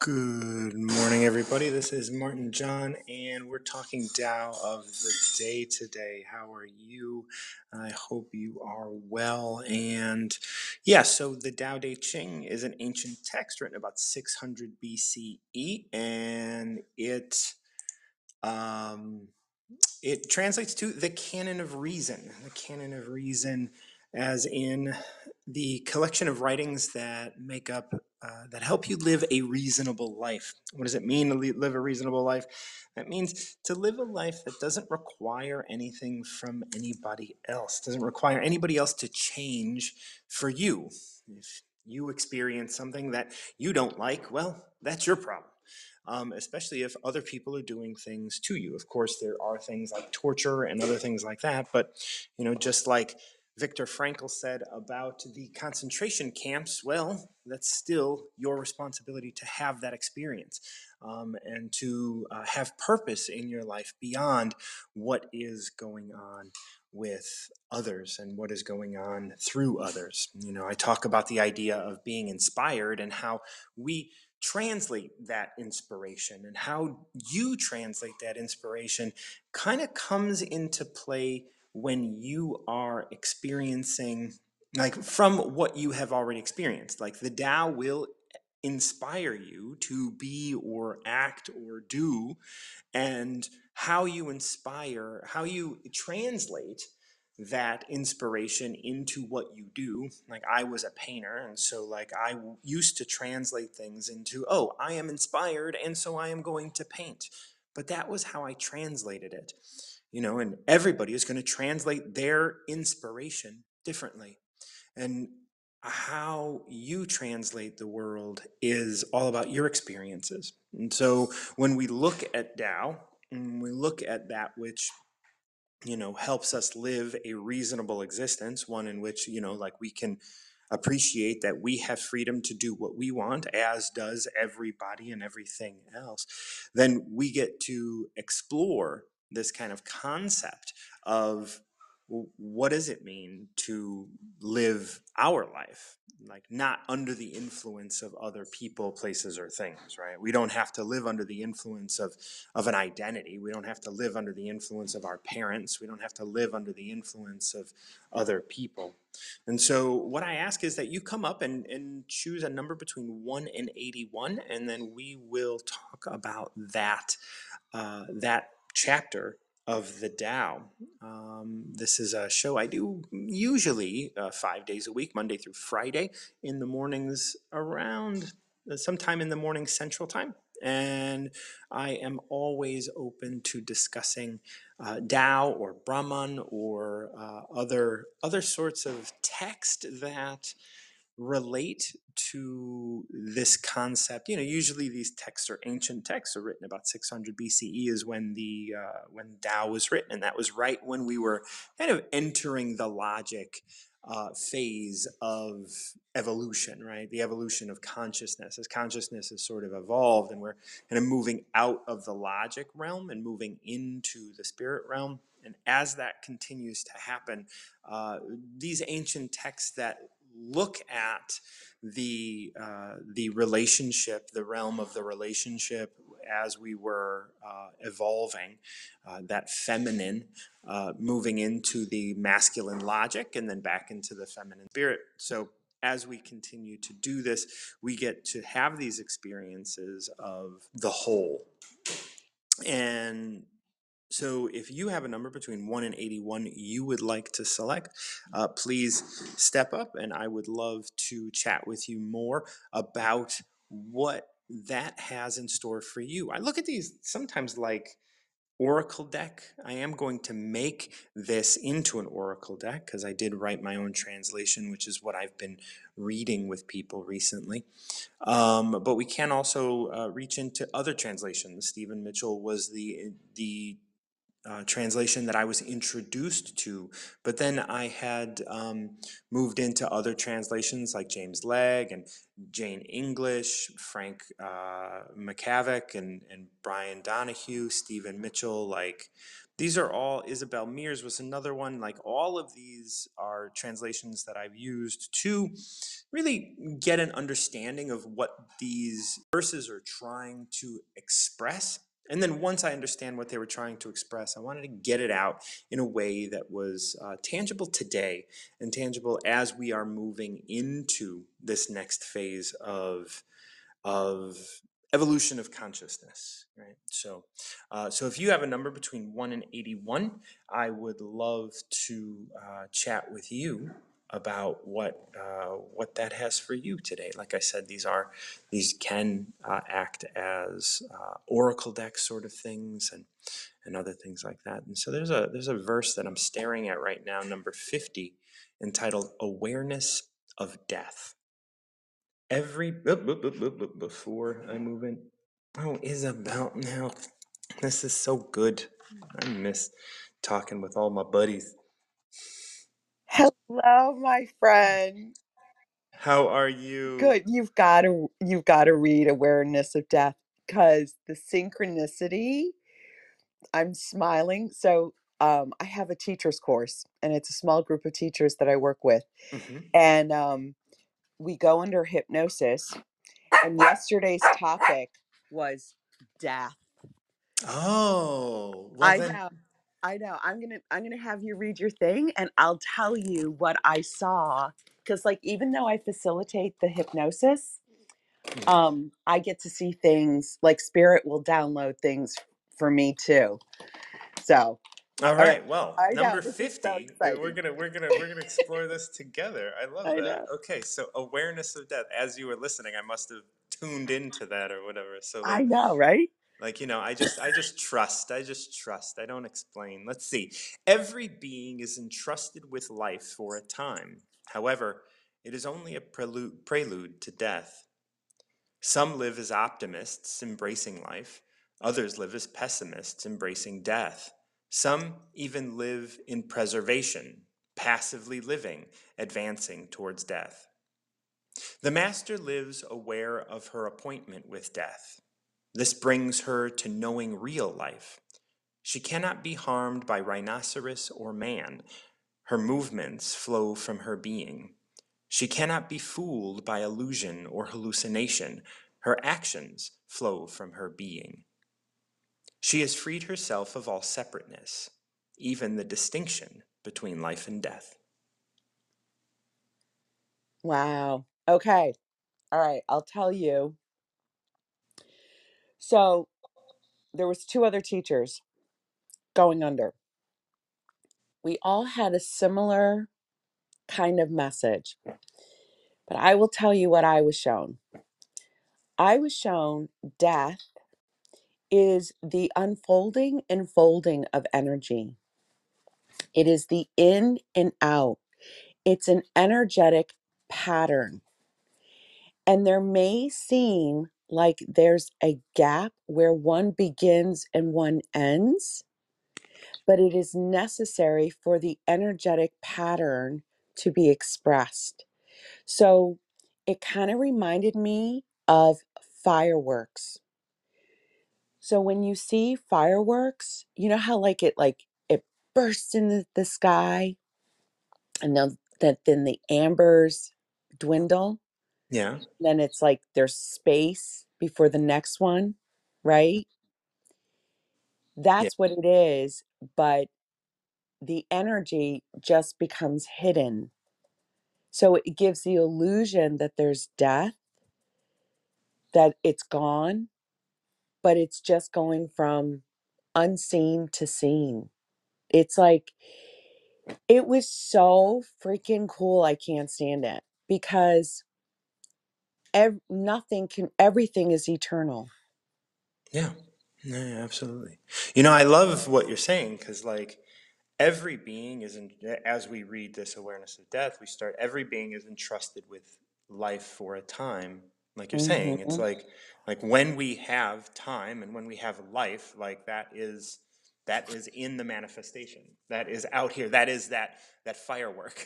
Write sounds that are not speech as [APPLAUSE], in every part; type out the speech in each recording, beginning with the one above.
Good morning, everybody. This is Martin John, and we're talking Tao of the day today. How are you? I hope you are well. And yeah, so the Tao Te Ching is an ancient text written about 600 BCE, and it um, it translates to the canon of reason. The canon of reason, as in the collection of writings that make up, uh, that help you live a reasonable life. What does it mean to live a reasonable life? That means to live a life that doesn't require anything from anybody else, doesn't require anybody else to change for you. If you experience something that you don't like, well, that's your problem um, especially if other people are doing things to you. Of course, there are things like torture and other things like that, but you know, just like Viktor Frankl said about the concentration camps, well, that's still your responsibility to have that experience um, and to uh, have purpose in your life beyond what is going on with others and what is going on through others. You know, I talk about the idea of being inspired and how we translate that inspiration and how you translate that inspiration kind of comes into play when you are experiencing like from what you have already experienced like the Tao will inspire you to be or act or do and how you inspire how you translate that inspiration into what you do. Like I was a painter, and so like I w- used to translate things into, oh, I am inspired, and so I am going to paint. But that was how I translated it, you know. And everybody is going to translate their inspiration differently, and how you translate the world is all about your experiences. And so when we look at Tao, and we look at that which you know helps us live a reasonable existence one in which you know like we can appreciate that we have freedom to do what we want as does everybody and everything else then we get to explore this kind of concept of what does it mean to live our life? Like not under the influence of other people places or things right? We don't have to live under the influence of of an identity. We don't have to live under the influence of our parents. We don't have to live under the influence of other people. And so what i ask is that you come up and and choose a number between 1 and 81 and then we will talk about that uh, that chapter of the Tao. Um, this is a show I do usually uh, five days a week, Monday through Friday, in the mornings around uh, sometime in the morning Central Time. And I am always open to discussing uh, Tao or Brahman or uh, other other sorts of text that relate to this concept. You know, usually these texts are ancient texts, are written about 600 BCE is when the uh, when Tao was written, and that was right when we were kind of entering the logic uh, phase of evolution, right? The evolution of consciousness, as consciousness has sort of evolved, and we're kind of moving out of the logic realm and moving into the spirit realm. And as that continues to happen, uh, these ancient texts that look at the uh, the relationship, the realm of the relationship as we were uh, evolving, uh, that feminine uh, moving into the masculine logic and then back into the feminine spirit. So as we continue to do this, we get to have these experiences of the whole. And so if you have a number between 1 and 81 you would like to select, uh, please step up and I would love to chat with you more about what that has in store for you. I look at these sometimes like Oracle deck. I am going to make this into an Oracle deck because I did write my own translation, which is what I've been reading with people recently. Um, but we can also uh, reach into other translations. Stephen Mitchell was the the uh, translation that I was introduced to. But then I had um, moved into other translations like James Legge and Jane English, Frank uh, MacHovec, and, and Brian Donahue, Stephen Mitchell, like these are all Isabel Mears was another one. Like all of these are translations that I've used to really get an understanding of what these verses are trying to express. And then once I understand what they were trying to express, I wanted to get it out in a way that was uh, tangible today and tangible as we are moving into this next phase of of evolution of consciousness, right? So, uh, so if you have a number between one and eighty-one, I would love to uh, chat with you about what uh, what that has for you today. Like I said, these are these can uh, act as uh, oracle deck sort of things, and and other things like that. And so there's a there's a verse that I'm staring at right now, number fifty, entitled "Awareness of Death." Every oop, oop, oop, before I move in. Oh, Isabel, now this is so good. I miss talking with all my buddies. Hello, my friend. How are you? Good. You've got to you've got to read Awareness of Death because the synchronicity, I'm smiling. So, um, I have a teacher's course and it's a small group of teachers that I work with. hmm And um, we go under hypnosis. And yesterday's topic was death. Oh, well I then, know. I know. I'm gonna I'm gonna have you read your thing and I'll tell you what I saw. Cause like even though I facilitate the hypnosis, Mhm. um, I get to see things like spirit will download things for me too. So all right. Well, I know number this is so fifty. we- We're exciting. gonna we're gonna we're gonna explore this together. I love I that. know. Okay, so awareness of death. As you were listening, I must have tuned into that or whatever. So I like know, right? Like, you know, I just I just trust. I just trust. I don't explain. Let's see. Every being is entrusted with life for a time. However, it is only a prelude, prelude to death. Some live as optimists, embracing life. Others live as pessimists, embracing death. Some even live in preservation, passively living, advancing towards death. The Master lives aware of her appointment with death. This brings her to knowing real life. She cannot be harmed by rhinoceros or man. Her movements flow from her being. She cannot be fooled by illusion or hallucination. Her actions flow from her being. She has freed herself of all separateness, even the distinction between life and death. Wow. Okay. All right. I'll tell you. So there was two other teachers going under. We all had a similar kind of message, but I will tell you what I was shown. I was shown death is the unfolding and folding of energy. It is the in and out. It's an energetic pattern. And there may seem like there's a gap where one begins and one ends, but it is necessary for the energetic pattern to be expressed. So it kind of reminded me of fireworks. So when you see fireworks, you know how like it like it bursts in the, sky and then that then the ambers dwindle. Yeah? Then it's like there's space before the next one, right? Yeah. That's what it is, but the energy just becomes hidden. So it gives the illusion that there's death, that it's gone, but it's just going from unseen to seen. It's like it was so freaking cool. I can't stand it because ev- nothing can, everything is eternal. Yeah. Yeah, yeah, absolutely. You know, I love what you're saying because, like, every being is, in, as we read this awareness of death, we start, every being is entrusted with life for a time. Like you're saying, it's hmm like, like when we have time and when we have life, like that is, that is in the manifestation. That is out here. That is that, that firework.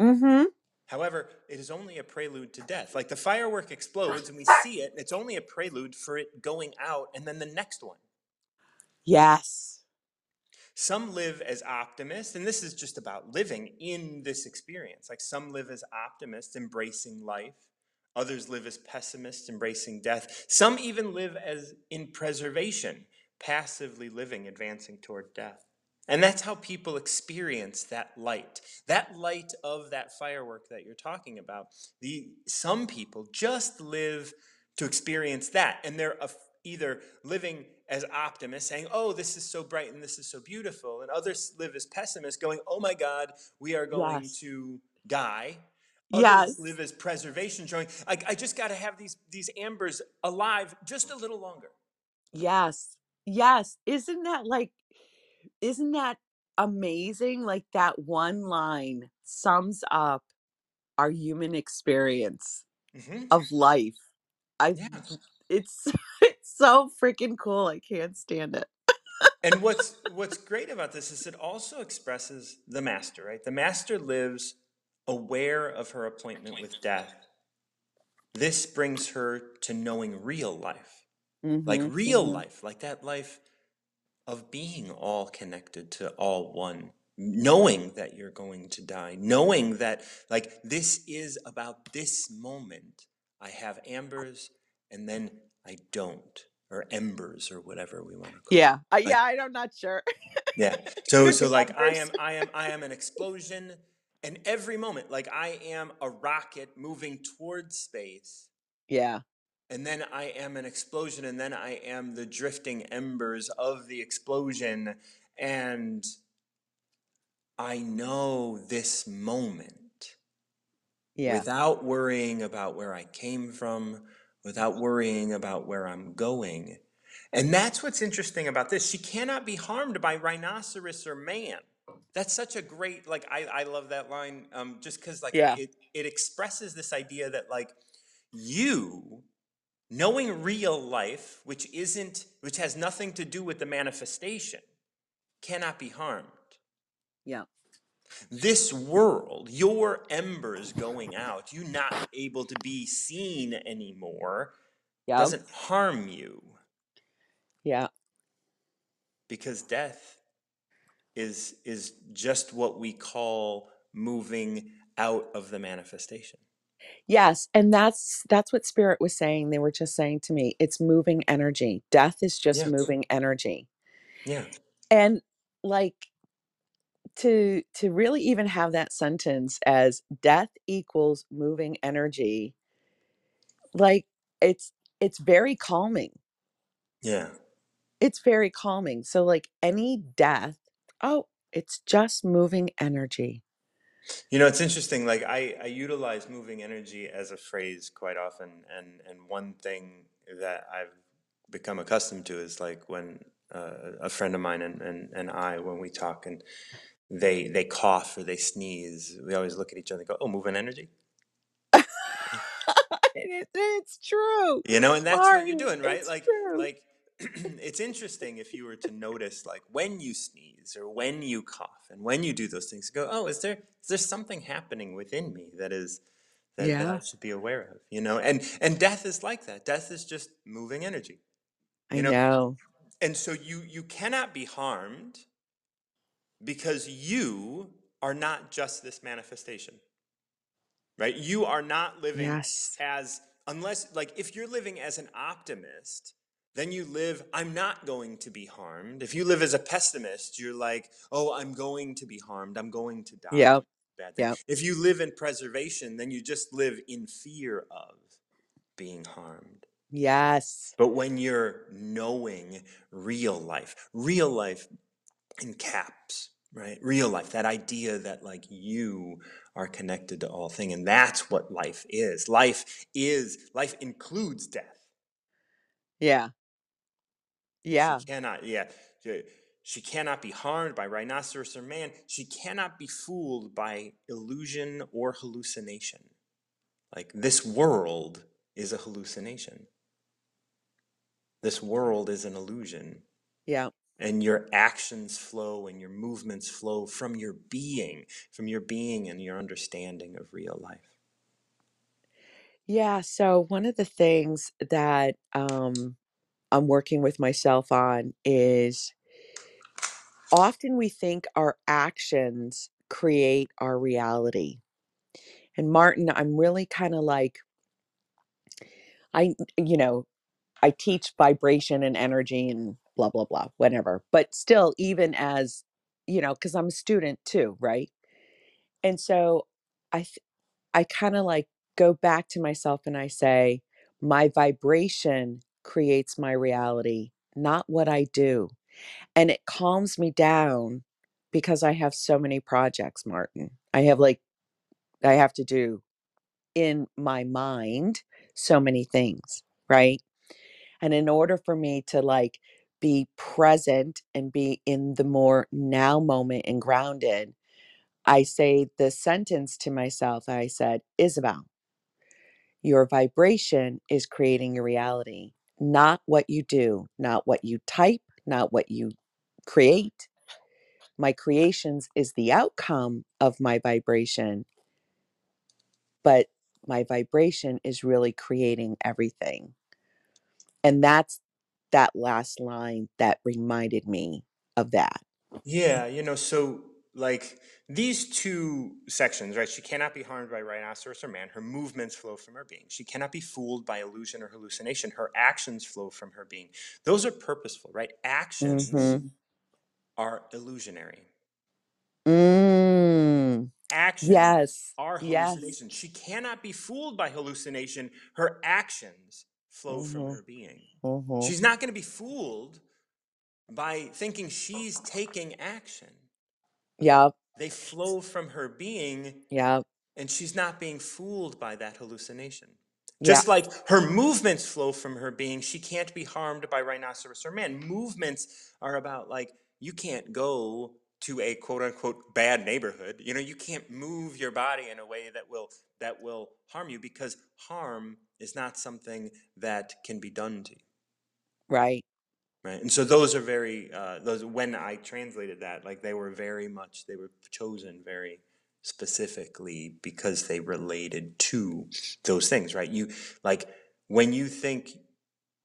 hmm However, it is only a prelude to death. Like the firework explodes and we see it, and it's only a prelude for it going out and then the next one. Yes. some live as optimists, and this is just about living in this experience. Like some live as optimists, embracing life. Others live as pessimists, embracing death. Some even live as in preservation, passively living, advancing toward death. And that's how people experience that light. That light of that firework that you're talking about. The some people just live to experience that and they're af- either living as optimists saying, "Oh, this is so bright and this is so beautiful." And others live as pessimists going, "Oh my god, we are going Yes. to die." Others Yes. live as preservation showing, I, I just got to have these these ambers alive just a little longer. Yes. Yes. Isn't that like isn't that amazing? Like that one line sums up our human experience hmm of life. I Yeah. [LAUGHS] it's it's so freaking cool. I can't stand it. And [LAUGHS] what's what's great about this is it also expresses the master, right? The master lives aware of her appointment with death. This brings her to knowing real life. Like Mhm. real Mhm. life, like that life of being all connected to all one, knowing that you're going to die, knowing that like this is about this moment. I have ambers and then I don't, or embers or whatever we want to call Yeah. Uh, it. Like yeah, I'm not sure. yeah. [LAUGHS] So so like I am I am I am an explosion and every moment like I am a rocket moving towards space Yeah. And then I am an explosion and then I am the drifting embers of the explosion and I know this moment Yeah. without worrying about where I came from, without worrying about where I'm going. And that's what's interesting about this. She cannot be harmed by rhinoceros or man. That's such a great, like, I, I love that line um, just because, like, Yeah. it, it expresses this idea that, like, you knowing real life, which isn't, which has nothing to do with the manifestation, cannot be harmed. Yeah. This world, your embers going out, you not able to be seen anymore, Yeah. doesn't harm you Yeah. because death is is just what we call moving out of the manifestation. Yes, and that's that's what spirit was saying. They were just saying to me, it's moving energy. Death is just Yeah. moving energy. Yeah. And like to to really even have that sentence as death equals moving energy, like it's it's very calming. Yeah. It's very calming. So like any death, oh, it's just moving energy. You know, it's interesting. Like I, I utilize moving energy as a phrase quite often, and and one thing that I've become accustomed to is like when uh, a friend of mine and, and, and I, when we talk and they they cough or they sneeze, we always look at each other and go, "Oh, moving energy," [LAUGHS] it, it's true. you know, and that's what you're doing, right? Like true. like [CLEARS THROAT] it's interesting if you were to notice like when you sneeze or when you cough and when you do those things, go, "Oh, is there is there something happening within me that is that, that I should be aware of, you know. And and death is like that. Death is just moving energy, I you know. know. And so you you cannot be harmed because you are not just this manifestation, right? You are not living Yes. as unless like if you're living as an optimist, then you live I'm not going to be harmed. If you live as a pessimist, you're like, "Oh, I'm going to be harmed. I'm going to die." Yeah. Yep. If you live in preservation, then you just live in fear of being harmed. Yes. But when you're knowing real life, real life in caps, right? Real life, that idea that like you are connected to all thing, and that's what life is. Life is life includes death. Yeah. She Yeah. cannot, yeah. she- She cannot be harmed by rhinoceros or man. She cannot be fooled by illusion or hallucination. Like this world is a hallucination. This world is an illusion. Yeah. and your actions flow and your movements flow from your being, from your being and your understanding of real life. Yeah. So one of the things that um I'm working with myself on is often we think our actions create our reality. And Martin, I'm really kind of like, I, you know, I teach vibration and energy and blah, blah, blah, whatever. But still, even as, you know, because I'm a student too, right? And so I, th- I kind of like go back to myself and I say, my vibration creates my reality, not what I do. And it calms me down because I have so many projects, Martin. I have like, I have to do in my mind so many things, right? And in order for me to like be present and be in the more now moment and grounded, I say the sentence to myself I said, Isabel, your vibration is creating your reality, not what you do, not what you type, not what you create. My creations is the outcome of my vibration, but my vibration is really creating everything. And that's that last line that reminded me of that. Yeah, you know, so like these two sections, right? She cannot be harmed by rhinoceros or man. Her movements flow from her being. She cannot be fooled by illusion or hallucination. Her actions flow from her being. Those are purposeful, right? Actions Mm-hmm. are illusionary. Mm. Actions Yes. are Yes. hallucination. She cannot be fooled by hallucination. Her actions flow from Mhm. her being. Mm-hmm. She's not going to be fooled by thinking she's taking action. Yep. They flow from her being, Yep. and she's not being fooled by that hallucination. Yeah. Just like her movements flow from her being, she can't be harmed by rhinoceros or man. Movements are about like you can't go to a quote unquote bad neighborhood. You know, you can't move your body in a way that will that will harm you because harm is not something that can be done to you. Right. Right. And so those are very uh, those when I translated that, like they were very much they were chosen very specifically because they related to those things, right? You like when you think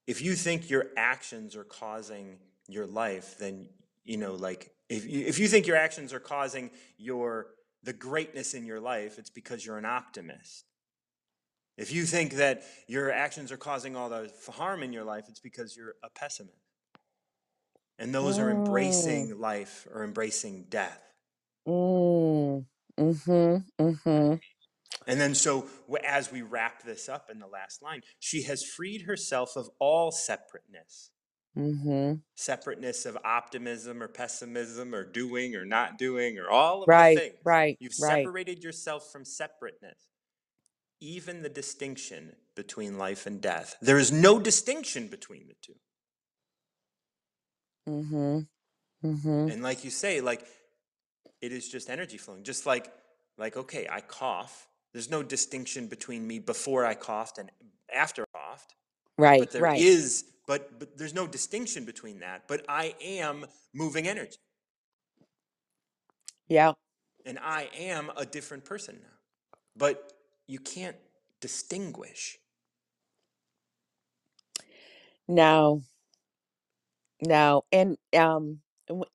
if you think your actions are causing your life, then you know, like if you, if you think your actions are causing your the greatness in your life, it's because you're an optimist. If you think that your actions are causing all the harm in your life, it's because you're a pessimist. And those are Mm. embracing life or embracing death. Mm. Mm-hmm. Mm-hmm. And then, so as we wrap this up in the last line, she has freed herself of all separateness Mm-hmm. separateness of optimism or pessimism or doing or not doing or all of Right. the things. Right. You've Right. separated yourself from separateness. Even the distinction between life and death. There is no distinction between the two. Mm-hmm. Mm-hmm. And like you say, like it is just energy flowing. Just like like okay, I cough. There's no distinction between me before I coughed and after I coughed. Right. But there right. is but but there's no distinction between that. But I am moving energy. Yeah. And I am a different person now. But you can't distinguish. No. No. And um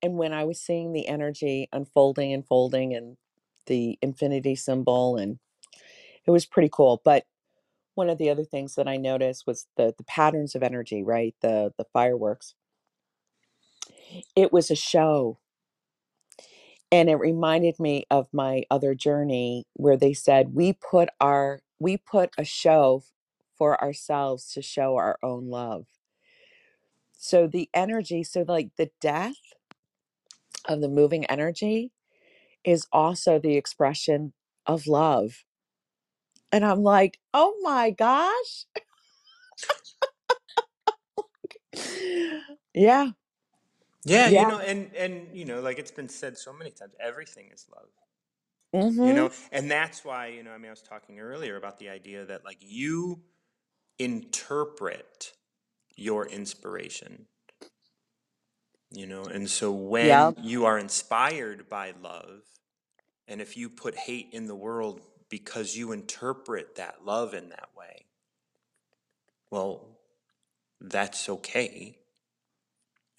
and when I was seeing the energy unfolding and folding and the infinity symbol and it was pretty cool. But one of the other things that I noticed was the the patterns of energy, right? The the fireworks. It was a show and it reminded me of my other journey where they said we put our we put a show for ourselves to show our own love. So the energy, so like the death of the moving energy is also the expression of love. And I'm like, "Oh my gosh." [LAUGHS] yeah. Yeah, you Yeah. know, and and you know, like it's been said so many times, everything is love. You mm-hmm. know, and that's why, you know, I mean, I was talking earlier about the idea that like you interpret your inspiration. You know, and so when Yep. you are inspired by love, and if you put hate in the world because you interpret that love in that way, well, that's okay.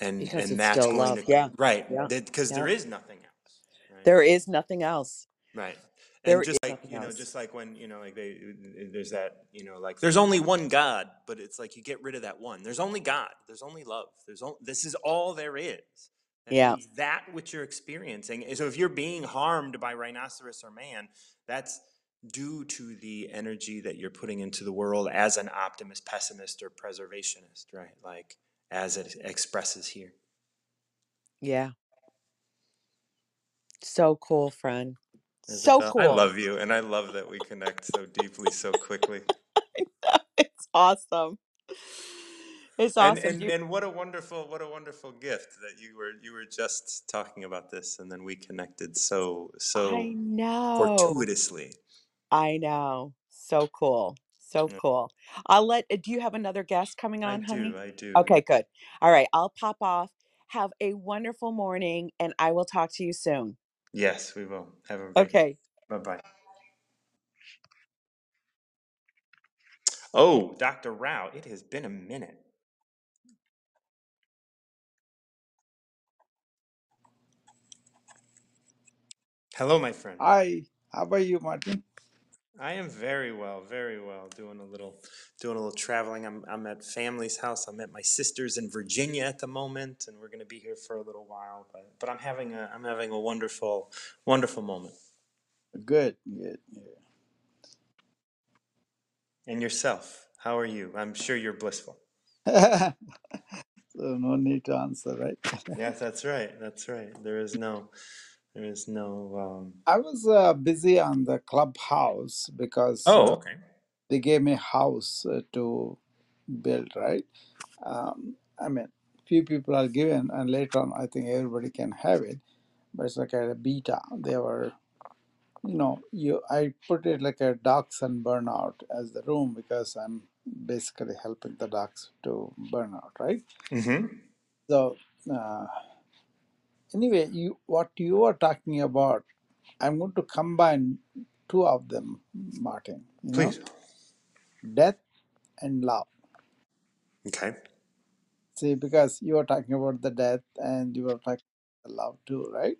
and because and that's going love. to Yeah. right Yeah. because Yeah. there is nothing else right There is nothing else. right and There is just like nothing you know else. just like when you know like they there's that you know like there's only one god but it's like you get rid of that one there's only god there's only love there's only this is all there is that Yeah. means that which you're experiencing so if you're being harmed by rhinoceros or man that's due to the energy that you're putting into the world as an optimist pessimist or preservationist right like as it expresses here Yeah. So cool, friend. So Isabel, I love you, and I love that we connect so deeply, so quickly. [LAUGHS] it's awesome. It's awesome. and You, and what a wonderful, what a wonderful gift that you were you were just talking about this, and then we connected so so I know. fortuitously. I know. So cool. So Yeah, cool. I'll let, uh, do you have another guest coming I on, honey? do, I do. Okay, good. All right. I'll pop off. Have a wonderful morning and I will talk to you soon. Yes, we will. Have a great Okay. bye bye. Oh, Dr. Rao, it has been a minute. Hello, my friend. Hi, how are you, Martin? I am very well, very well. Doing a little, doing a little traveling. I'm, I'm at family's house. I'm at my sister's in Virginia at the moment, and we're going to be here for a little while. But, but I'm having a, I'm having a wonderful, wonderful moment. Good, good. And yourself, how are you? I'm sure you're blissful. [LAUGHS] So no need to answer, right? Yes, that's right. That's right. There is no, there is no. Um... I was uh, busy on the clubhouse because Oh, uh, okay. they gave me a house uh, to build, right? Um, I mean, few people are given, and later on, I think everybody can have it. But it's like a beta. They were, you know, you. I put it like a dogs and burnout as the room because I'm basically helping the dogs to burn out, right? Mm-hmm. So. Uh, Anyway, you what you are talking about, I'm going to combine two of them, Martin. You know, Please. death and love. Okay. See, because you are talking about the death and you are talking about the love too, right?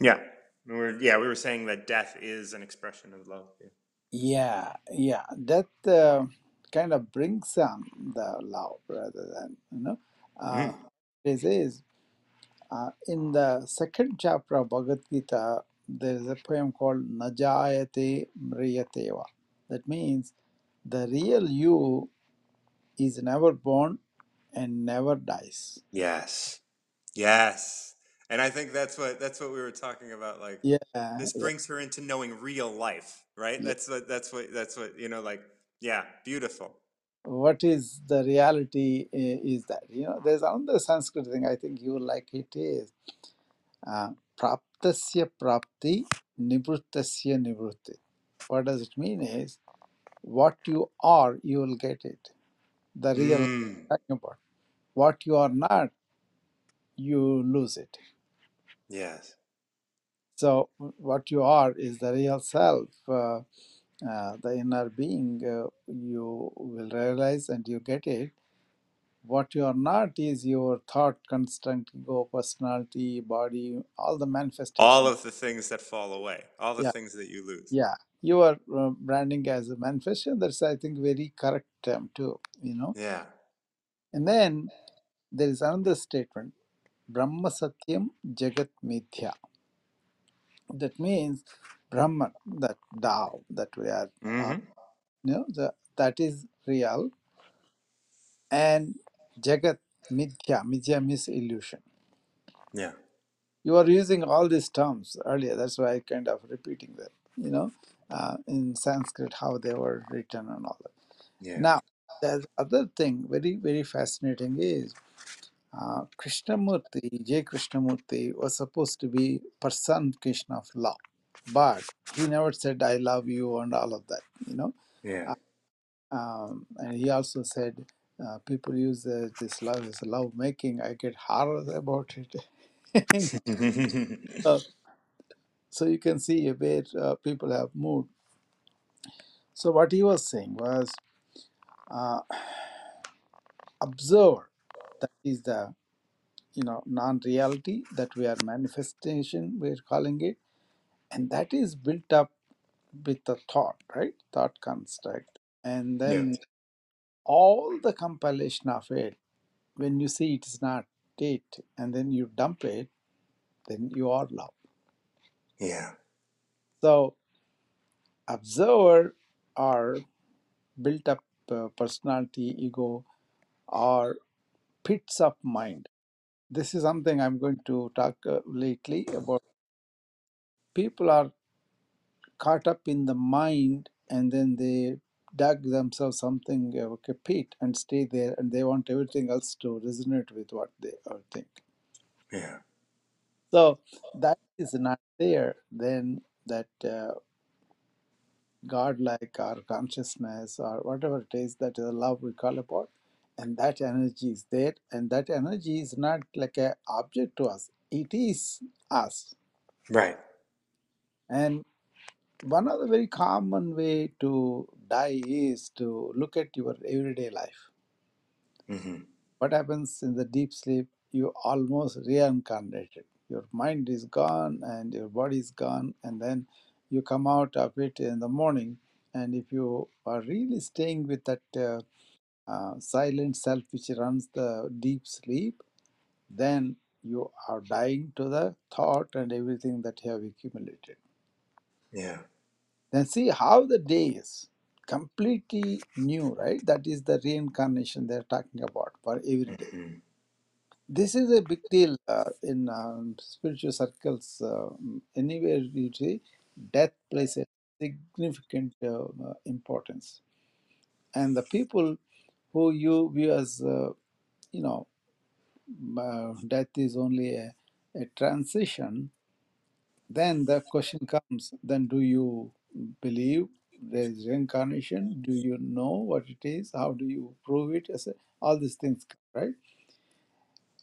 Yeah. We were, yeah, we were saying that death is an expression of love. Yeah. Yeah, yeah. Death uh, kind of brings on the love rather than you know. Uh, Mm. this is uh, in the second chapter of Bhagavad Gita. There is a poem called Najayate Mriyateva. That means the real you is never born and never dies. Yes. Yes. And I think that's what that's what we were talking about. Like Yeah, this yeah, brings her into knowing real life, right? yeah. That's what that's what that's what you know. Like yeah, beautiful. What is the reality i- is that you know there's another Sanskrit thing I think you will like it is uh, praptasya prapti nivrittasya nivritti. What does it mean is what you are you will get it. The real Mm. talking about what you are not you lose it. Yes. So what you are is the real self. Uh, uh, the inner being, uh, you will realize and you get it. What you are not is your thought, construct, ego, personality, body, all the manifestations. All of the things that fall away, all the Yeah, things that you lose. yeah. You are uh, branding as a manifestation. That's, I think, very correct term too, you know. Yeah. And then there is another statement, Brahma Satyam Jagat Mithya. That means Brahman, that Tao that we are, uh, Mm-hmm. you know, the, that is real and Jagat Mithya. Mithya means illusion. Yeah. You are using all these terms earlier. That's why I kind of repeating that. You know, uh, in Sanskrit how they were written and all that. Yeah. Now, the other thing very very fascinating is uh, Krishnamurti, J. Krishnamurti was supposed to be personification of love, but he never said I love you and all of that. You know, Yeah. um, and he also said uh, people use uh, this love as love making. I get horror about it. [LAUGHS] so, so you can see where uh, people have moved. So what he was saying was uh, observe. That is the you know non-reality that we are manifestation we're calling it and that is built up with the thought right? Thought construct. And then all the compilation of it when you see it is not it and then you dump it then you are love Yeah. so observer or built up uh, personality ego or pits of mind. This is something i'm going to talk uh, lately about people are caught up in the mind and then they dug themselves something uh, like a pit and stay there and they want everything else to resonate with what they are think Yeah. so that is not there then that uh, god-like or consciousness or whatever it is that is the love we call about and that energy is there and that energy is not like a object to us it is us Right. And one of the very common way to die is to look at your everyday life. Hmm what happens in the deep sleep? You almost reincarnated. Your mind is gone and your body is gone and then you come out of it in the morning. And if you are really staying with that uh, uh, silent self which runs the deep sleep then you are dying to the thought and everything that you have accumulated Yeah. Then see how the day is completely new, right? That is the reincarnation they're talking about for every day. hmm This is a big deal uh, in um, spiritual circles. Uh, anywhere you see, death plays a significant uh, uh, importance. And the people who you view as, uh, you know, uh, death is only a, a transition, then the question comes then do you believe there is reincarnation? Do you know what it is? How do you prove it? All these things right?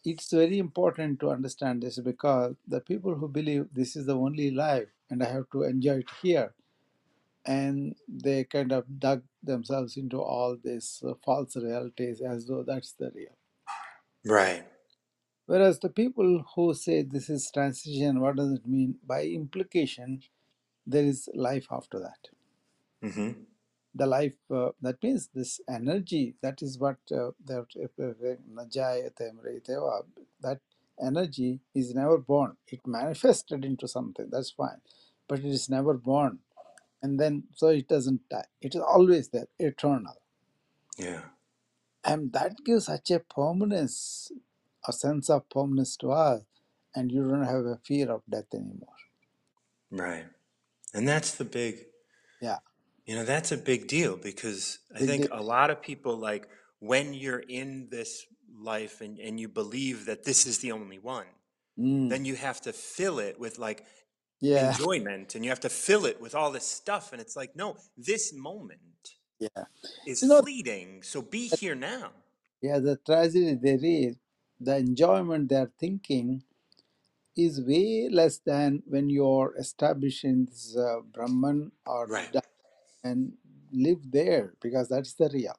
It's very important to understand this because the people who believe this is the only life and i have to enjoy it here and they kind of dug themselves into all these uh, false realities as though that's the real. Right. Whereas the people who say this is transition what does it mean? By implication there is life after that. Hmm the life uh, that means this energy that is what uh, that that energy is never born. It manifested into something that's fine. But it is never born. And then so it doesn't die. It is always there eternal. Yeah. and that gives such a permanence a sense of permanence to us and you don't have a fear of death anymore Right. And that's the big, yeah you know, that's a big deal because I big think deal a lot of people like when you're in this life and, and you believe that this is the only one, mm, then you have to fill it with like yeah enjoyment and you have to fill it with all this stuff. And it's like, no, this moment yeah is you know fleeting. So be here now. Yeah, the tragedy there is the enjoyment they're thinking is way less than when you're establishing this uh, Brahman or Right. Buddha and live there because that's the real.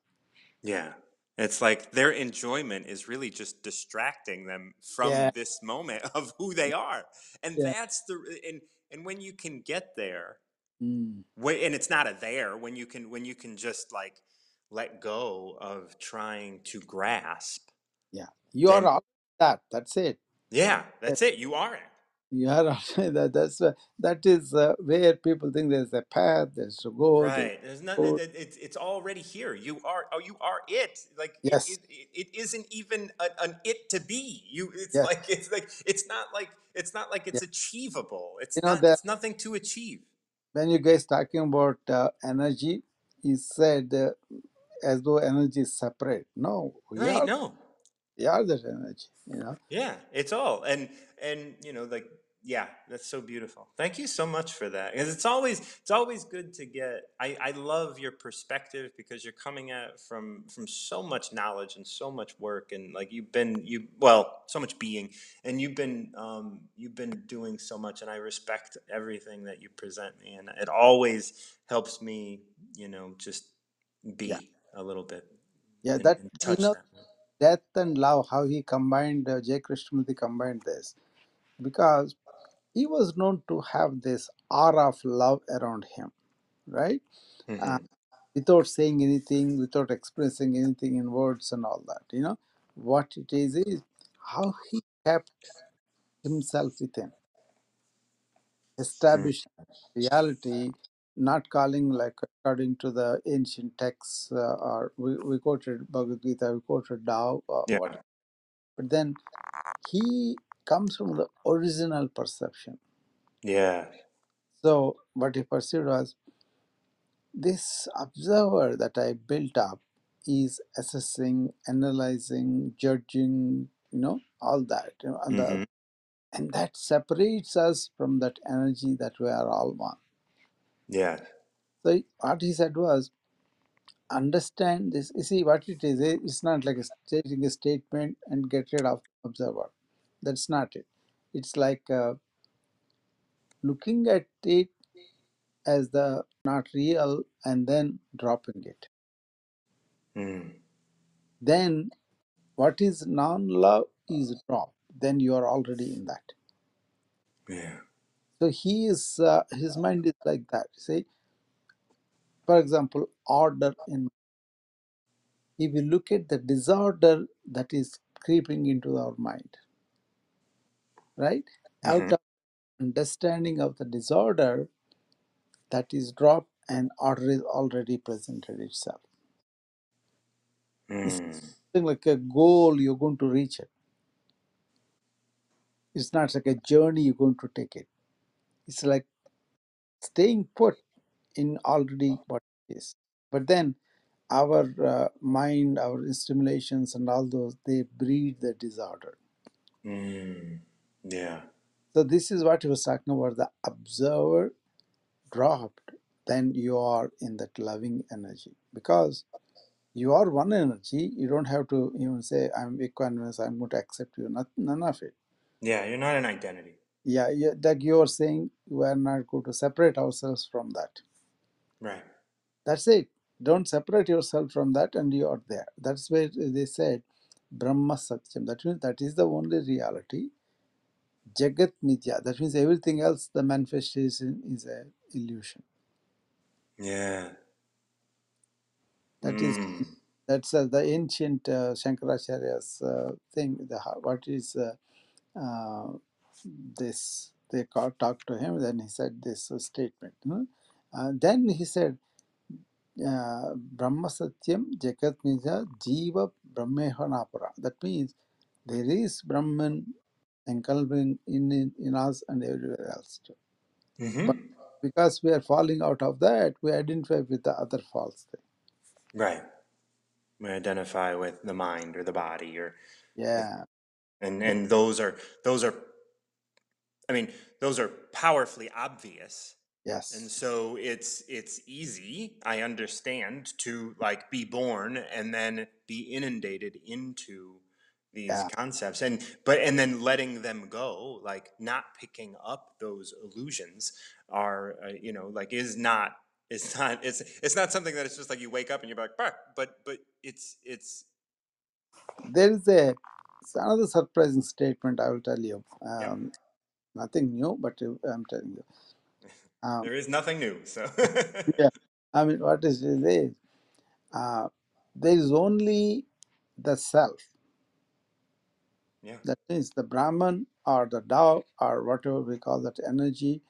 Yeah. It's like their enjoyment is really just distracting them from Yeah, this moment [LAUGHS] of who they are. And yeah, that's the and and when you can get there, mm, when, and it's not a there, when you can when you can just like let go of trying to grasp, yeah. You are all that. That's it. yeah, that's it. You are it. You are [LAUGHS] that. That's that is uh, where people think there's a path. There's to go. There's Right. There's not. go. It, it, it's it's already here. You are. Oh, you are it. Like. Yes, It, it, it isn't even a, an it to be. You. It's yes, like it's like it's not like it's not like it's achievable. It's You know not. that It's nothing to achieve. when you guys talking about uh, energy, he said uh, as though energy is separate. No, we Right. No. Are that energy. You know. Yeah. It's all and and you know like yeah that's so beautiful thank you so much for that because it's always it's always good to get I, I love your perspective because you're coming at it from from so much knowledge and so much work and like you've been you well so much being and you've been um, you've been doing so much and i respect everything that you present me and it always helps me you know just Yeah, be a little bit yeah. and, That you know that death and love, how he combined, uh, J. Krishnamurti combined this because he was known to have this aura of love around him, right? Uh, hmm without saying anything, without expressing anything in words and all that, you know, what it is is how he kept himself within, established reality, not calling like according to the ancient texts, uh, or we, we quoted Bhagavad Gita, we quoted Tao, or Yeah. what, but then he comes from the original perception. Yeah. So what he perceived was this observer that I built up is assessing, analyzing, judging, you know, all that, you know, and, the, hmm and that separates us from that energy that we are all one. Yeah. So what he said was, understand this. You see what it is. eh, It's not like a stating a statement and get rid of observer. That's not it. It's like uh, looking at it as the not real and then dropping it. Mm. Then what is non-love is dropped. Then you are already in that. Yeah. So he is uh, his mind is like that. See, for example, order in if you look at the disorder that is creeping into our mind, right? hmm Out of understanding of the disorder that is dropped and order is already presented itself. It's Mm. something like a goal you're going to reach it. It's not like a journey you're going to take it. It's like staying put in already what it is. But then our uh, mind, our stimulations, and all those they breed the disorder. Mm. Yeah. So this is what he was talking about. The observer dropped, then you are in that loving energy because you are one energy. You don't have to even say I'm equanimous. I'm going to accept you. Not, none of it. Yeah. You're not an identity. Yeah, yeah, like you are saying, we are not going to separate ourselves from that. Right. That's it. Don't separate yourself from that, and you are there. That's where they said Brahma Satyam. That means that is the only reality. Jagat Mithya. That means everything else, the manifestation is an illusion. Yeah. That is Mm. that's uh, the ancient uh, Shankaracharya's uh, thing. The what is uh, uh, this? They called, talked to him. Then he said this statement. hmm? Uh, then he said, uh, "Brahma Satyam Jagat Mithya Jiva Brahmehanapara." That means there is Brahman engulfing in, in in us and everywhere else. too. hmm But because we are falling out of that, we identify with the other false thing. Right. We identify with the mind or the body or Yeah. and and those are those are I mean, those are powerfully obvious. Yes. And so it's it's easy, I understand, to like be born and then be inundated into these Yeah. concepts and but and then letting them go, like not picking up those illusions are uh, you know, like is not it's not it's it's not something that it's just like you wake up and you're like, "Bah," but but it's it's There is a it's another surprising statement I will tell you. Um, nothing new, but uh, I'm telling you. Um, There is nothing new. So [LAUGHS] yeah. I mean, what is it is uh, there is only the self. yeah. That means the Brahman or the Tao or whatever we call that energy.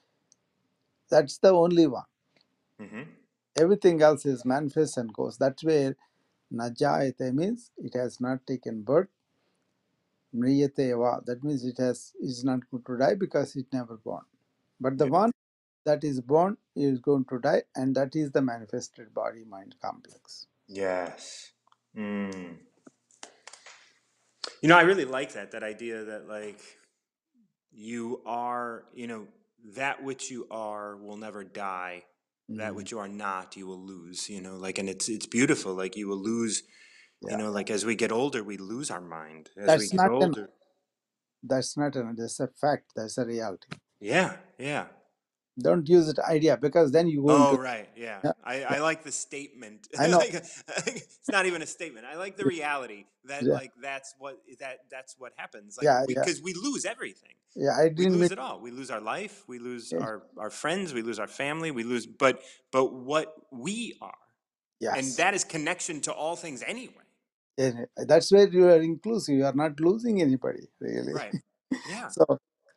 That's the only one. hmm Everything else is manifest and goes. That's where Najayate means it has not taken birth. Mriyate eva. That means it has is not going to die because it never born. But the one that is born is going to die, and that is the manifested body mind complex. Yes. Mm. You know, I really like that that idea that like you are, you know, that which you are will never die. That Mm, which you are not, you will lose. You know, like, and it's it's beautiful. Like you will lose. You know, like as we get older, we lose our mind. As we that's get not an older, that's not an that's a fact. That's a reality. yeah, yeah. don't use it idea because then you go Oh, right. Yeah. yeah, I, I like the statement. [LAUGHS] I know like, it's not even a statement. I like the reality that yeah like that's what that that's what happens. Like yeah we yeah because we lose everything. yeah I We didn't lose mean it all. We lose our life. We lose our our friends. We lose our family. We lose but but what we are, Yes. and that is connection to all things anyway. And that's where you are inclusive you are not losing anybody really Right. [LAUGHS] Yeah. so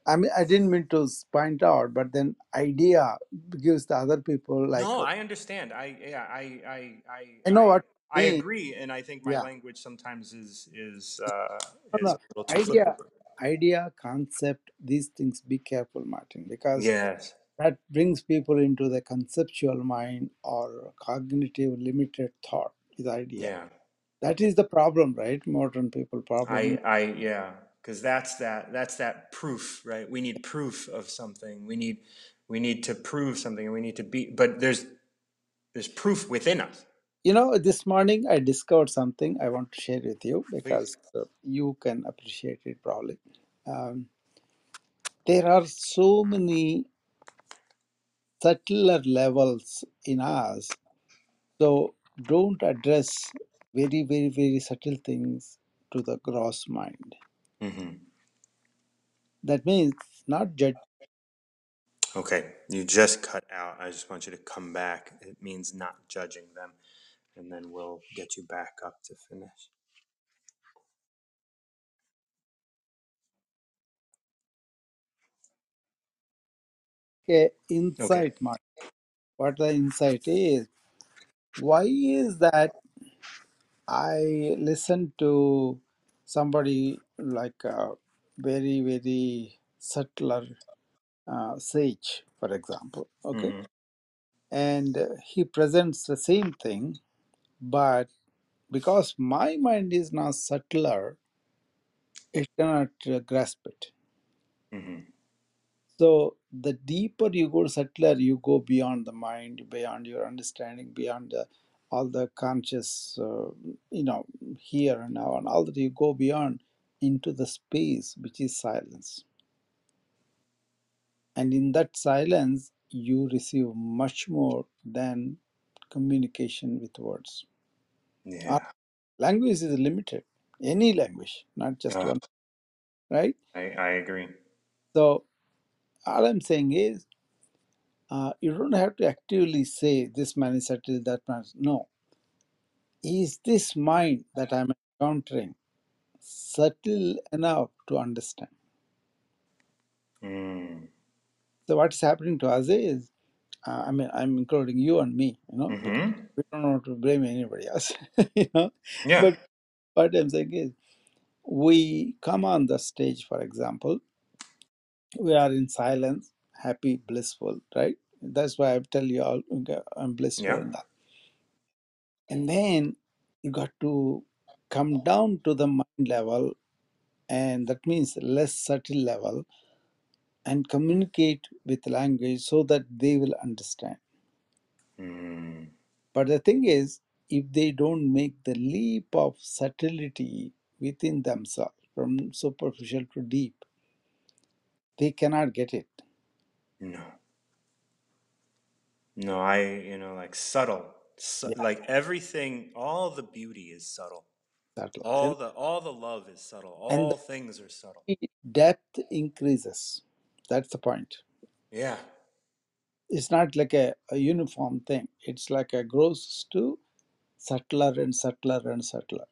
I mean I didn't mean to point out but then idea gives the other people like No, I understand. I yeah, I I I I know I what I mean agree, and I think my yeah language sometimes is is [LAUGHS] uh, is idea idea concept these things be careful martin because Yes. that brings people into the conceptual mind or cognitive limited thought with idea Yeah. That is the problem right modern people problem I I yeah, because that's that that's that proof, right? We need proof of something. We need we need to prove something, and we need to be. But there's there's proof within us. you know this morning i discovered something i want to share with you Please. because uh, you can appreciate it probably um, there are so many subtler levels in us so don't address very very very subtle things to the gross mind hmm that means not judge Okay, you just cut out. I just want you to come back. It means not judging them, and then we'll get you back up to finish. Okay. insight mind what the insight is why is that i listen to somebody like a very very subtler uh, sage for example okay? Hmm and uh, he presents the same thing but because my mind is not subtler it cannot uh, grasp it. Hmm So the deeper you go subtler, you go beyond the mind, beyond your understanding, beyond the, all the conscious, uh, you know, here and now, and all that you go beyond into the space which is silence. And in that silence, you receive much more than communication with words. Our Yeah. language is limited, any language, not just Uh, one, right? I I agree. So all I'm saying is, uh, you don't have to actively say this man is subtle, that man. is-" No, is this mind that I'm encountering subtle enough to understand? Mm. So what's happening to us is, uh, I mean, I'm including you and me, you know, because Hmm. we don't want to blame anybody else, [LAUGHS] you know. Yeah. But what I'm saying is, we come on the stage, for example, we are in silence, happy, blissful, right? That's why I tell you all, okay, I'm blissful Yeah. in that. And then you got to come down to the mind level, and that means less subtle level, and communicate with language so that they will understand. Mm. But the thing is, if they don't make the leap of subtlety within themselves, from superficial to deep, they cannot get it. No. No. I you know like subtle. Su- Yeah, like everything, all the beauty is subtle. subtle. All know? the all the love is subtle. And All things are subtle. the depth increases. That's the point. Yeah. It's not like a, a uniform thing. It's like a grows to subtler and subtler and subtler.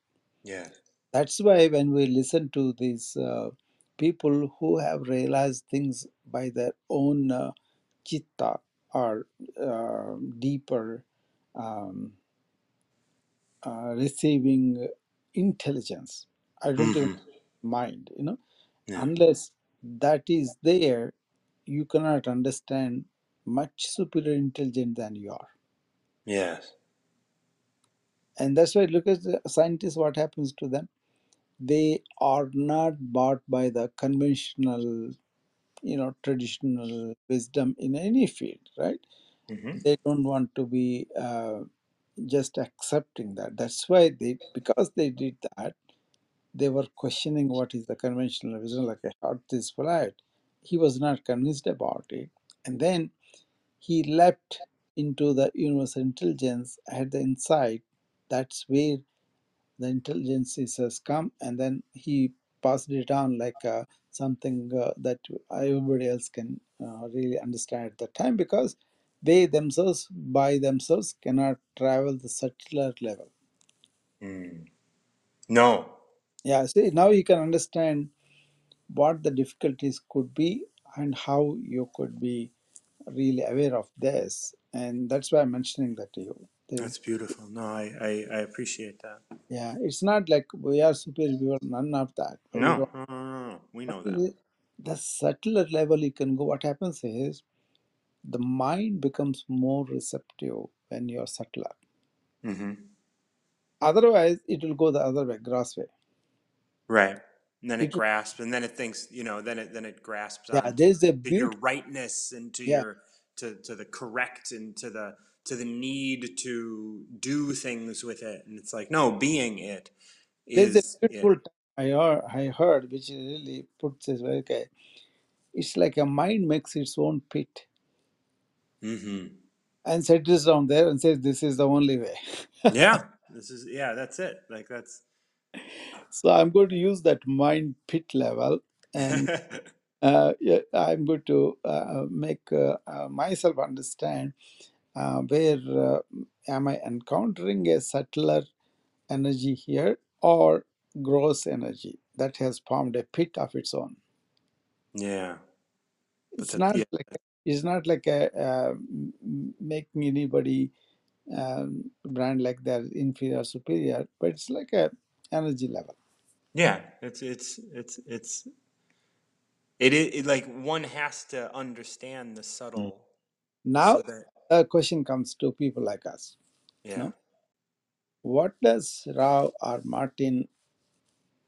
Yeah. That's why when we listen to these uh, people who have realized things by their own uh, chitta or uh, deeper um, uh, receiving intelligence, I don't even hmm mind, you know, Yeah. unless that is there, you cannot understand much superior intelligence than you are. Yes. And that's why look at the scientists, what happens to them they are not bought by the conventional you know traditional wisdom in any field right? Hmm they don't want to be uh, just accepting that. That's why they because they did that they were questioning what is the conventional wisdom like a heart is flat he was not convinced about it. And then he leapt into the universal intelligence, had the insight. That's where the intelligence has come, and then he passed it on like uh, something uh, that everybody else can uh, really understand at the time because they themselves, by themselves, cannot travel the subtler level. Mm. No. Yeah, see, now you can understand what the difficulties could be and how you could be really aware of this. And that's why I'm mentioning that to you. That's beautiful. No, I, I, I appreciate that. yeah, it's not like we are superior, we are none of that. We No, no, no, no. We know that. The subtler level you can go, what happens is the mind becomes more receptive when you're subtler. hmm Otherwise, it will go the other way, gross way. Right. And then it It, will- grasps, and then it thinks, you know, then it then it grasps yeah, on there's a to your beauty. rightness and to Yeah, your to, to the correct and to the to the need to do things with it. And it's like, no, being it there's a is it. I heard, I heard which really puts it okay. It's like a mind makes its own pit hmm and settles down there and says, This is the only way. Yeah. [LAUGHS] This is yeah, that's it. Like that's So I'm going to use that mind pit level and [LAUGHS] uh, yeah, I'm going to uh, make uh, uh, myself understand uh, where uh, am I encountering a subtler energy here or gross energy that has formed a pit of its own. Yeah. It's not yeah. like it's not like a uh, making anybody um, brand like they're inferior superior, but it's like a energy level. Yeah. It's it's it's it's it is it, like one has to understand the Mm. subtle Now so that a question comes to people like us. You know, what does Rao or Martin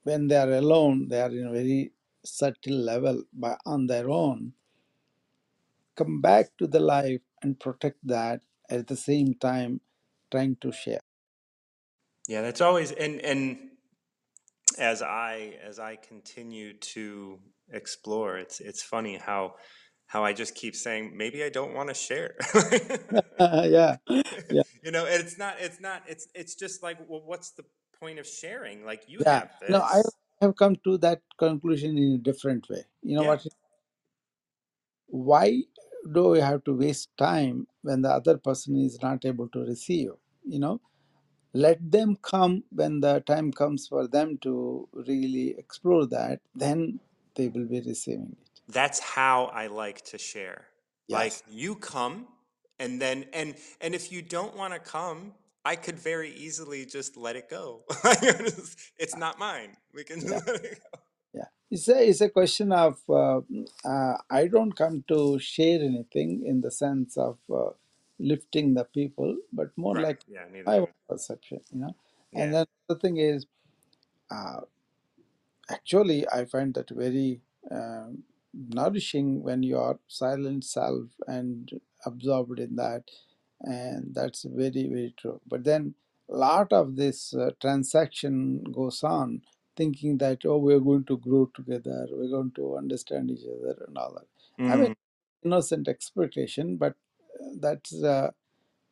when they are alone, they are in a very subtle level, but on their own, come back to the life and protect that at the same time trying to share. Yeah, that's always and and as I as I continue to explore, it's it's funny how how I just keep saying maybe I don't want to share. [LAUGHS] yeah, yeah, [LAUGHS] you know, and it's not it's not it's it's just like well what's the point of sharing? Like you yeah. have this. No, I have come to that conclusion in a different way. You know Yeah. what? Why do we have to waste time when the other person is not able to receive? You know, let them come when the time comes for them to really explore that, then they will be receiving it. That's how I like to share. Like you come and then and and if you don't want to come, I could very easily just let it go. [LAUGHS] it's not mine. We can Yeah. let it go. Yeah, it's a it's a question of uh, uh, I don't come to share anything in the sense of uh, lifting the people, but more Right. like Yeah, neither my do own we. perception, you know. Yeah. And then the thing is, uh, actually, I find that very um, nourishing when you are silent self and absorbed in that, and that's very very true. But then a lot of this uh, transaction goes on, thinking that oh we're going to grow together, we're going to understand each other and all that. I mean, Mm, innocent expectation, but uh, that's the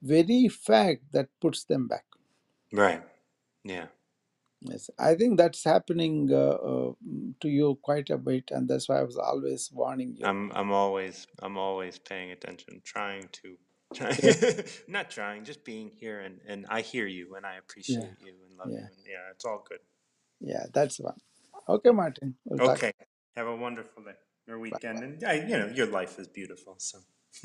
very fact that puts them back. right. Yeah. Yes, I think that's happening uh, uh, to you quite a bit, and that's why I was always warning you. I'm I'm always I'm always paying attention, trying to try, Yeah, [LAUGHS] not trying, just being here and and I hear you and I yeah, appreciate you and love you yeah, and yeah, it's all good. yeah. That's one. Okay, Martin. We'll talk. Okay. Have a wonderful day or Bye. weekend. And I, you know, your life is beautiful. So, [LAUGHS]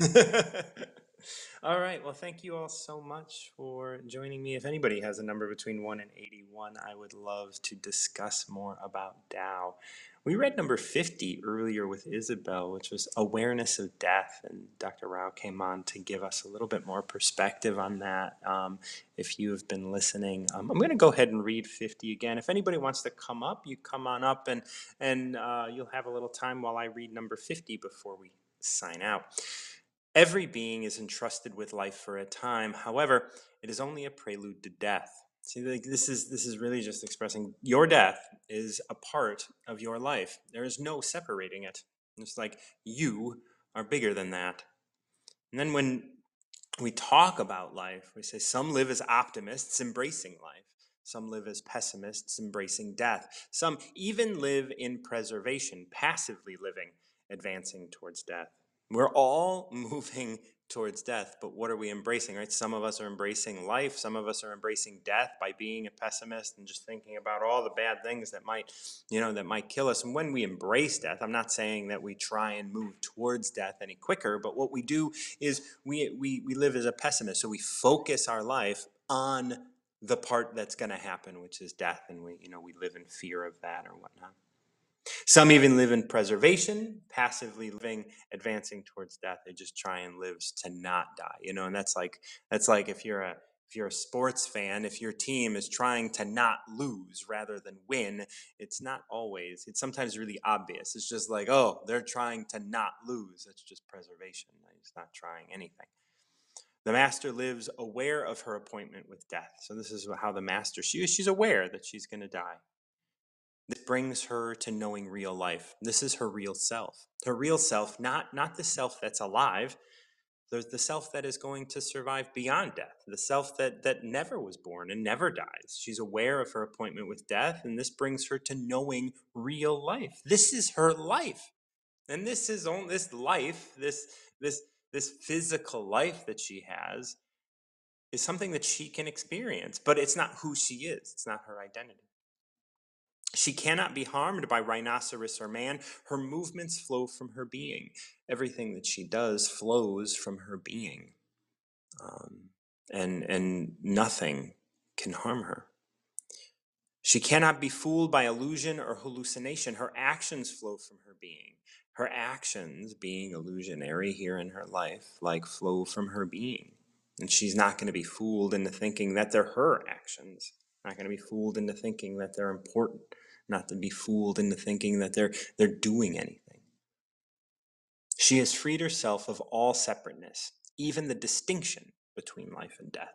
all right. Well, thank you all so much for joining me. If anybody has a number between 1 and 81, I would love to discuss more about Tao. We read number 50 earlier with Isabelle, which was awareness of death. And Dr. Rao came on to give us a little bit more perspective on that. Um, if you have been listening, um, I'm going to go ahead and read 50 again. If anybody wants to come up, you come on up and, and uh, you'll have a little time while I read number 50 before we sign out. Every being is entrusted with life for a time. However, it is only a prelude to death. See, like this is this is really just expressing your death is a part of your life. There is no separating it. It's like you are bigger than that. And then when we talk about life, we say some live as optimists, embracing life. Some live as pessimists, embracing death. Some even live in preservation, passively living, advancing towards death. We're all [LAUGHS] moving towards death, but what are we embracing, right? Some of us are embracing life, some of us are embracing death by being a pessimist and just thinking about all the bad things that might, you know, that might kill us. And when we embrace death, I'm not saying that we try and move towards death any quicker, but what we do is we we, we live as a pessimist. So we focus our life on the part that's going to happen, which is death, and we, you know, we live in fear of that or whatnot. Some even live in preservation, passively living, advancing towards death. They just try and live to not die, you know. And that's like that's like if you're a if you're a sports fan, if your team is trying to not lose rather than win, it's not always. It's sometimes really obvious. It's just like, oh, they're trying to not lose. That's just preservation. It's not trying anything. The master lives aware of her appointment with death. So this is how the master she she's aware that she's going to die. This brings her to knowing real life. This is her real self. Her real self, not, not the self that's alive, there's the self that is going to survive beyond death, the self that, that never was born and never dies. She's aware of her appointment with death, and this brings her to knowing real life. This is her life. And this is on this life, this this this physical life that she has is something that she can experience, but it's not who she is. It's not her identity. She cannot be harmed by rhinoceros or man. Her movements flow from her being. Everything that she does flows from her being. Um, and, and nothing can harm her. She cannot be fooled by illusion or hallucination. Her actions flow from her being. Her actions, being illusionary here in her life, like flow from her being. And she's not going to be fooled into thinking that they're her actions, not going to be fooled into thinking that they're important not to be fooled into thinking that they're they're doing anything. She has freed herself of all separateness, even the distinction between life and death.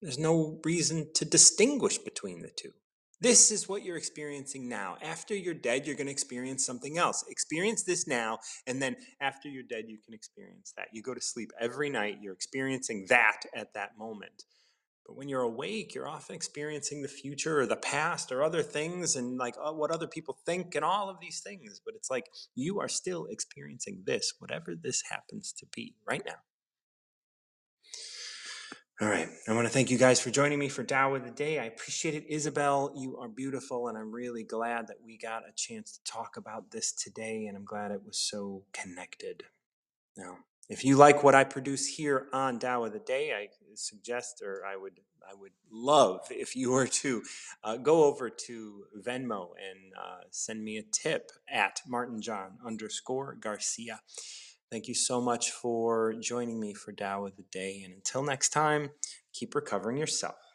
There's no reason to distinguish between the two. This is what you're experiencing now. After you're dead, you're going to experience something else. Experience this now, and then after you're dead, you can experience that. You go to sleep every night, you're experiencing that at that moment. But when you're awake, you're often experiencing the future or the past or other things and like uh, what other people think and all of these things. But it's like you are still experiencing this, whatever this happens to be right now. All right. I want to thank you guys for joining me for Tao of the Day. I appreciate it. Isabelle, you are beautiful, and I'm really glad that we got a chance to talk about this today, and I'm glad it was so connected. Now, if you like what I produce here on Tao of the Day, I suggest or I would I would love if you were to uh, go over to Venmo and uh, send me a tip at Martin John underscore Garcia. Thank you so much for joining me for Tao of the Day. And until next time, keep recovering yourself.